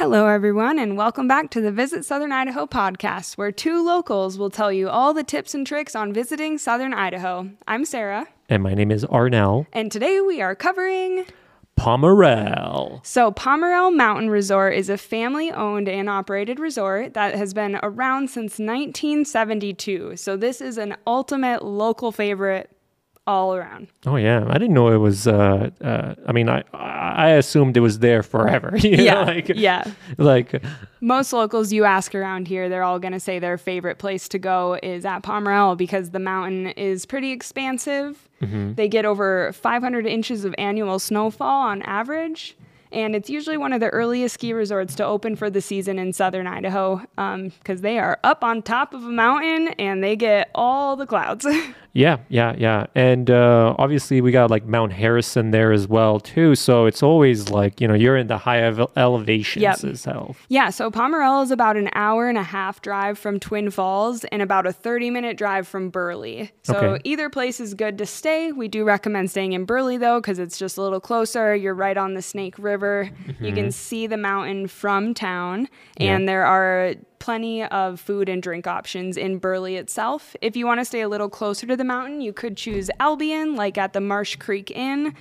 Hello, everyone, and welcome back to the Visit Southern Idaho podcast, where two locals will tell you all the tips and tricks on visiting Southern Idaho. I'm Sarah, And my name is Arnel and today we are covering. Pomerelle. So, Pomerelle Mountain Resort is a family owned and operated resort that has been around since 1972. So, this is an ultimate local favorite all around. Oh yeah, I didn't know it was. Uh, uh, I mean, I I assumed it was there forever. you know, Yeah. like, yeah. like Most locals you ask around here, they're all going to say their favorite place to go is at Pomerelle because the mountain is pretty expansive. They get over 500 inches of annual snowfall on average. And it's usually one of the earliest ski resorts to open for the season in southern Idaho because they are up on top of a mountain and they get all the clouds. yeah, yeah, yeah, and uh, obviously we got like Mount Harrison there as well too. So it's always like you know you're in the high ev- elevations Yep. itself. Yeah, so Pomerelle is about an hour and a half drive from Twin Falls and about a 30 minute drive from Burley. So Okay. either place is good to stay. We do recommend staying in Burley though, because it's just a little closer. You're right on the Snake River. You can see the mountain from town, and there are plenty of food and drink options in Burley itself. If you want to stay a little closer to the mountain, you could choose Albion, like at the Marsh Creek Inn.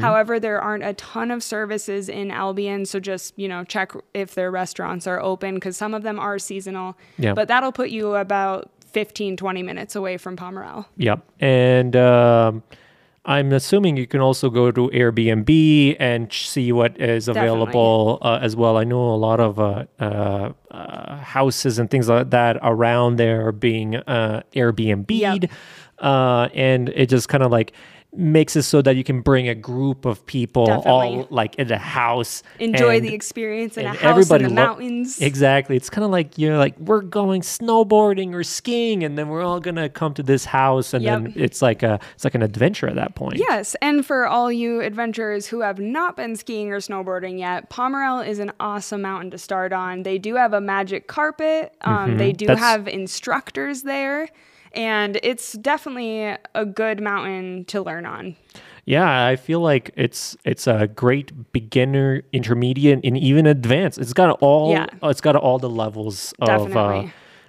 However, there aren't a ton of services in Albion, so just, you know, check if their restaurants are open because some of them are seasonal. Yeah. But that'll put you about 15, 20 minutes away from Pomerelle. Yep, and um, I'm assuming you can also go to Airbnb and see what is available uh, as well. I know a lot of uh, uh, uh, houses and things like that around there are being uh, Airbnb'd, Yep. uh, and it just kind of like makes it so that you can bring a group of people all like in a house Enjoy and- the experience in a house in the lo- mountains. Exactly. It's kind of like you're like we're going snowboarding or skiing, and then we're all gonna come to this house, and then it's like a it's like an adventure at that point. Yes, and for all you adventurers who have not been skiing or snowboarding yet, Pomerelle is an awesome mountain to start on. They do have a magic carpet. Um, They do That's- have instructors there, and it's definitely a good mountain to learn on. Yeah, I feel like it's it's a great beginner, intermediate, and even advanced. It's got all Yeah. it's got all the levels of uh,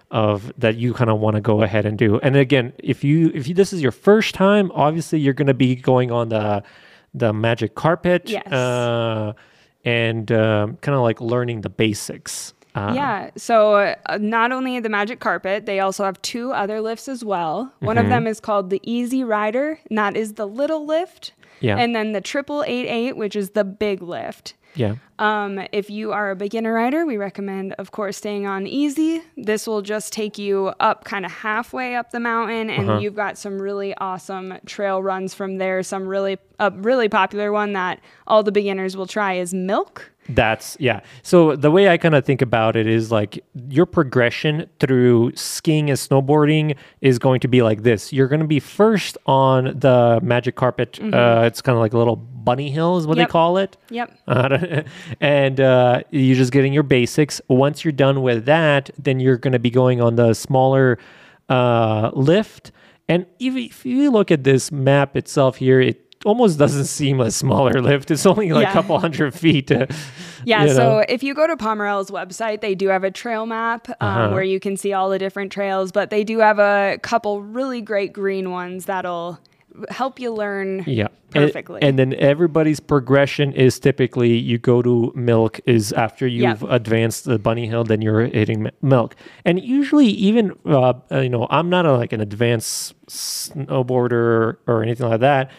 of that you kind of want to go ahead and do. And again, if you if you, this is your first time, obviously you're going to be going on the the magic carpet, Yes. uh, and um, kind of like learning the basics. Uh, Yeah, so uh, not only the magic carpet, they also have two other lifts as well. One Mm-hmm. of them is called the Easy Rider, and that is the little lift. Yeah. And then the triple eight eight, which is the big lift. yeah. Um, if you are a beginner rider, we recommend, of course, staying on easy. This will just take you up kind of halfway up the mountain, and Uh-huh. you've got some really awesome trail runs from there. Some really, a really popular one that all the beginners will try is Milk. That's yeah. So the way I kind of think about it is like your progression through skiing and snowboarding is going to be like this. You're going to be first on the magic carpet. Uh, it's kind of like a little bunny hill is what Mm-hmm. Yep. they call it. Yep. Uh, and uh, you're just getting your basics. Once you're done with that, then you're going to be going on the smaller uh, lift. And if, if you look at this map itself here, it almost doesn't seem a smaller lift. It's only like Yeah. a couple hundred feet. uh, Yeah, you so if you go to Pomerelle's website, they do have a trail map um, Uh-huh. where you can see all the different trails, but they do have a couple really great green ones that'll help you learn Yeah. Perfectly. And, then everybody's progression is typically you go to milk is after you've Yep. advanced the bunny hill, then you're hitting milk. And usually, even uh, you know, I'm not a, like an advanced snowboarder or anything like that.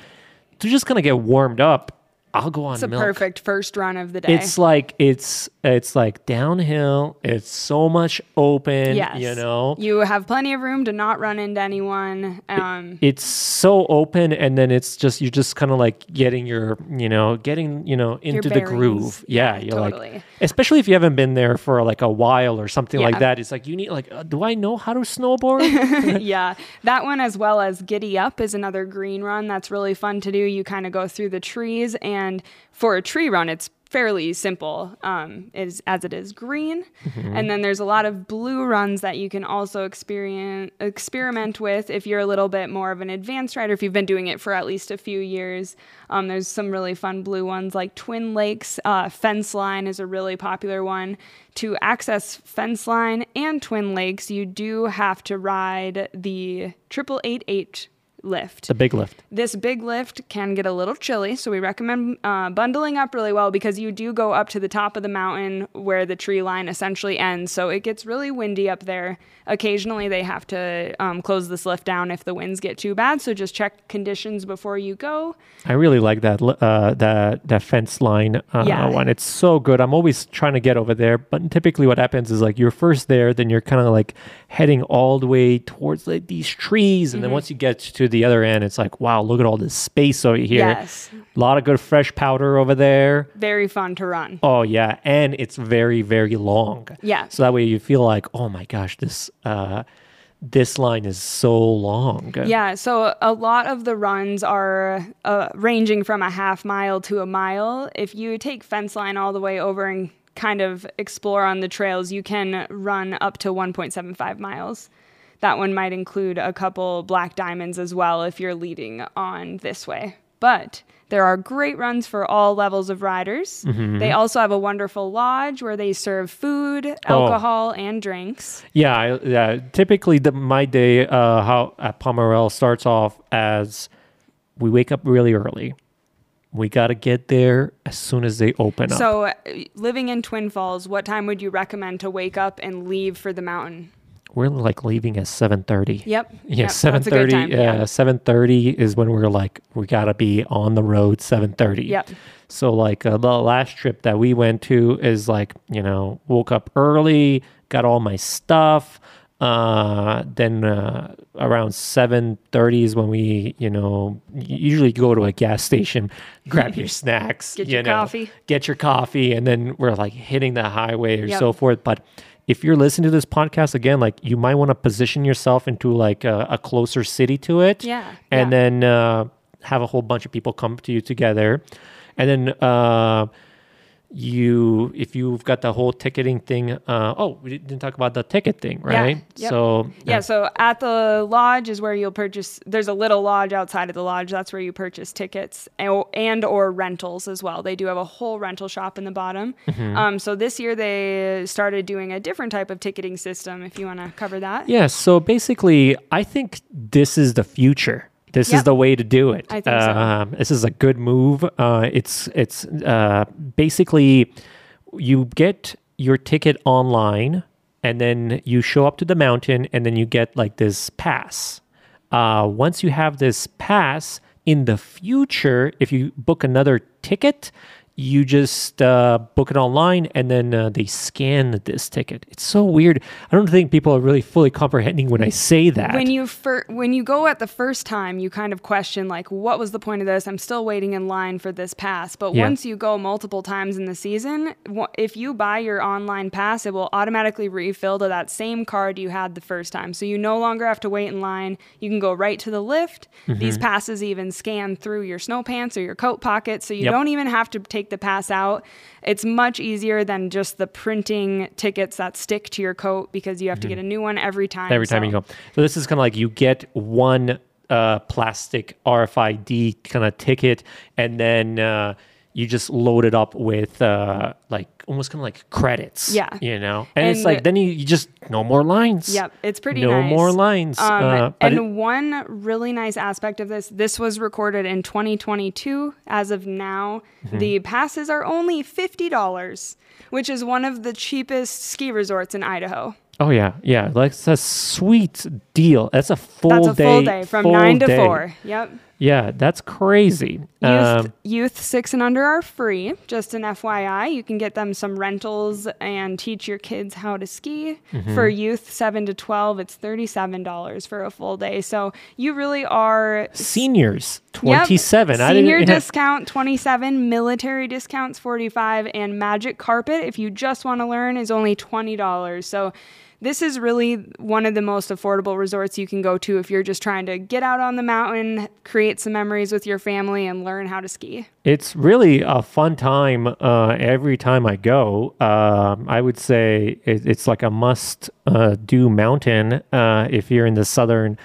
To just kind of get warmed up, I'll go on it's a milk. perfect first run of the day. It's like it's it's like downhill. It's so much open. yes. You know. You have plenty of room to not run into anyone. Um, it's so open and then it's just you're just kind of like getting your you know getting you know into the groove yeah, Yeah, you're totally. like especially if you haven't been there for like a while or something like that it's like you need like uh, do i know how to snowboard yeah, that one as well as Giddy Up is another green run that's really fun to do. You kind of go through the trees, and for a tree run, it's fairly simple. Um, is as it is green. And then there's a lot of blue runs that you can also experience experiment with if you're a little bit more of an advanced rider if you've been doing it for at least a few years. Um, there's some really fun blue ones like twin lakes. Uh, fence line is a really popular one to access fence line and twin lakes. You do have to ride the triple eight eight lift The big lift. this big lift can get a little chilly, so we recommend uh, bundling up really well because you do go up to the top of the mountain where the tree line essentially ends. So it gets really windy up there. Occasionally, they have to um, close this lift down if the winds get too bad. So just check conditions before you go. I really like that uh, that that fence line uh, Yeah. one. It's so good. I'm always trying to get over there, but typically what happens is like you're first there, then you're kind of like heading all the way towards like these trees, Mm-hmm. and then once you get to the other end, it's like wow, look at all this space over here. Yes, A lot of good fresh powder over there. very fun to run. Oh yeah, and it's very very long. Yeah. So that way you feel like oh my gosh, this uh, this line is so long. Yeah, so a lot of the runs are uh, ranging from a half mile to a mile. If you take fence line all the way over and kind of explore on the trails, you can run up to 1.75 miles. That one might include a couple black diamonds as well if you're leading on this way. But there are great runs for all levels of riders. They also have a wonderful lodge where they serve food, alcohol, and drinks. Yeah, I, yeah. Typically, the, my day uh, how at Pomerelle starts off as we wake up really early. We got to get there as soon as they open up. So, uh, living in Twin Falls, what time would you recommend to wake up and leave for the mountain? We're like leaving at seven thirty. Yep. Yeah, yep, seven that's a good thirty. time, Yeah, seven thirty is when we're like we gotta be on the road. Seven thirty. Yep. So like uh, the last trip that we went to is like you know woke up early, got all my stuff. Uh, then uh, around seven thirty is when we you know usually go to a gas station, grab your snacks, Get you your know, coffee. get your coffee, and then we're like hitting the highway or Yep. so forth. But if you're listening to this podcast again, like you might want to position yourself into like a, a closer city to it. Yeah, And yeah. then uh, have a whole bunch of people come to you together. And then uh, you, if you've got the whole ticketing thing, uh, oh, we didn't talk about the ticket thing, Yeah, right? yep. So, Yeah, so at the lodge is where you'll purchase. There's a little lodge outside of the lodge. That's where you purchase tickets and, and or rentals as well. They do have a whole rental shop in the bottom. Mm-hmm. Um, so this year they started doing a different type of ticketing system. If you want to cover that. Yeah, so basically, I think this is the future. This is the way to do it. I think so. um, This is a good move. Uh, it's it's uh, basically you get your ticket online, and then you show up to the mountain, and then you get like this pass. Uh, once you have this pass, in the future, if you book another ticket, you just uh, book it online and then uh, they scan this ticket. It's so weird. I don't think people are really fully comprehending when I say that. When you fir- when you go at the first time, you kind of question like, what was the point of this? I'm still waiting in line for this pass. But Yeah. once you go multiple times in the season, if you buy your online pass, it will automatically refill to that same card you had the first time. So you no longer have to wait in line. You can go right to the lift. Mm-hmm. These passes even scan through your snow pants or your coat pocket, so you Yep. don't even have to take the pass out. It's much easier than just the printing tickets that stick to your coat because you have to get a new one every time. Mm-hmm. every time So- you go. So this is kind of like you get one uh, plastic RFID kind of ticket, and then uh, you just load it up with uh, like almost kind of like credits. Yeah. you know, and, it's like then you, you just no more lines. Yep, it's pretty no nice. more lines. Um, uh, and it- one really nice aspect of this, this was recorded in 2022. As of now, Mm-hmm. the passes are only $50, which is one of the cheapest ski resorts in Idaho. oh yeah, yeah, like it's a sweet deal. That's a full That's a day. full day from full 9 to day. 4. Yep. Yeah, that's crazy. Youth, Um, youth six and under are free. Just an FYI, you can get them some rentals and teach your kids how to ski. Mm-hmm. For youth seven to twelve, it's thirty-seven dollars for a full day. So you really are seniors, Yep. twenty-seven. I Senior discount 27, military discounts 45, and magic carpet if you just want to learn is only $20. So this is really one of the most affordable resorts you can go to if you're just trying to get out on the mountain, create some memories with your family, and learn how to ski. It's really a fun time uh, every time I go. Um, I would say it, it's like a must uh, do mountain uh, if you're in the southern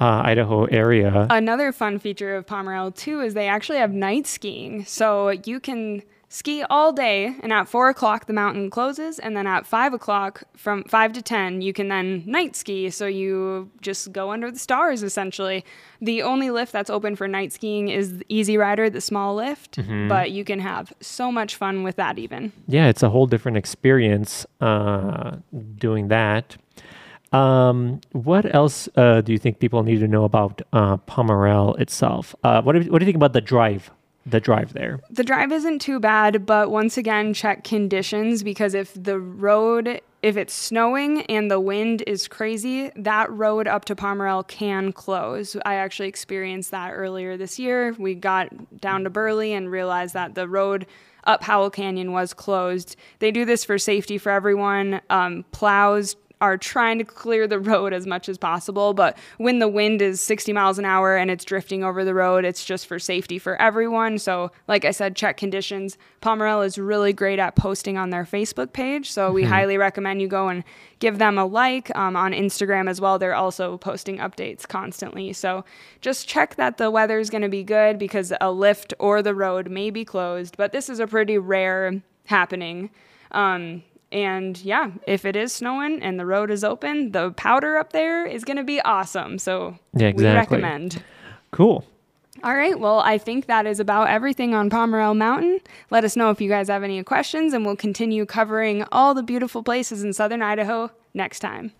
uh, Idaho area. Another fun feature of Pomerelle, too, is they actually have night skiing. So you can ski all day, and at four o'clock, the mountain closes. And then at five o'clock, from five to 10, you can then night ski. So you just go under the stars, essentially. The only lift that's open for night skiing is the Easy Rider, the small lift, but you can have so much fun with that, even. Yeah, it's a whole different experience uh, doing that. Um, what else uh, do you think people need to know about uh, Pomerelle itself? Uh, what, do what do you think about the drive? The drive there. The drive isn't too bad, but once again, check conditions because if the road, if it's snowing and the wind is crazy, that road up to Pomerelle can close. I actually experienced that earlier this year. We got down to Burley and realized that the road up Howell Canyon was closed. They do this for safety for everyone. Um, plows are trying to clear the road as much as possible. But when the wind is 60 miles an hour and it's drifting over the road, it's just for safety for everyone. So, like I said, check conditions. Pomerelle is really great at posting on their Facebook page. So, we highly recommend you go and give them a like um, on Instagram as well. They're also posting updates constantly. So, just check that the weather is going to be good because a lift or the road may be closed. But this is a pretty rare happening. Um, and yeah, if it is snowing and the road is open, the powder up there is going to be awesome. So Yeah, we exactly. recommend. Cool. All right. Well, I think that is about everything on Pomerelle Mountain. Let us know if you guys have any questions, and we'll continue covering all the beautiful places in southern Idaho next time.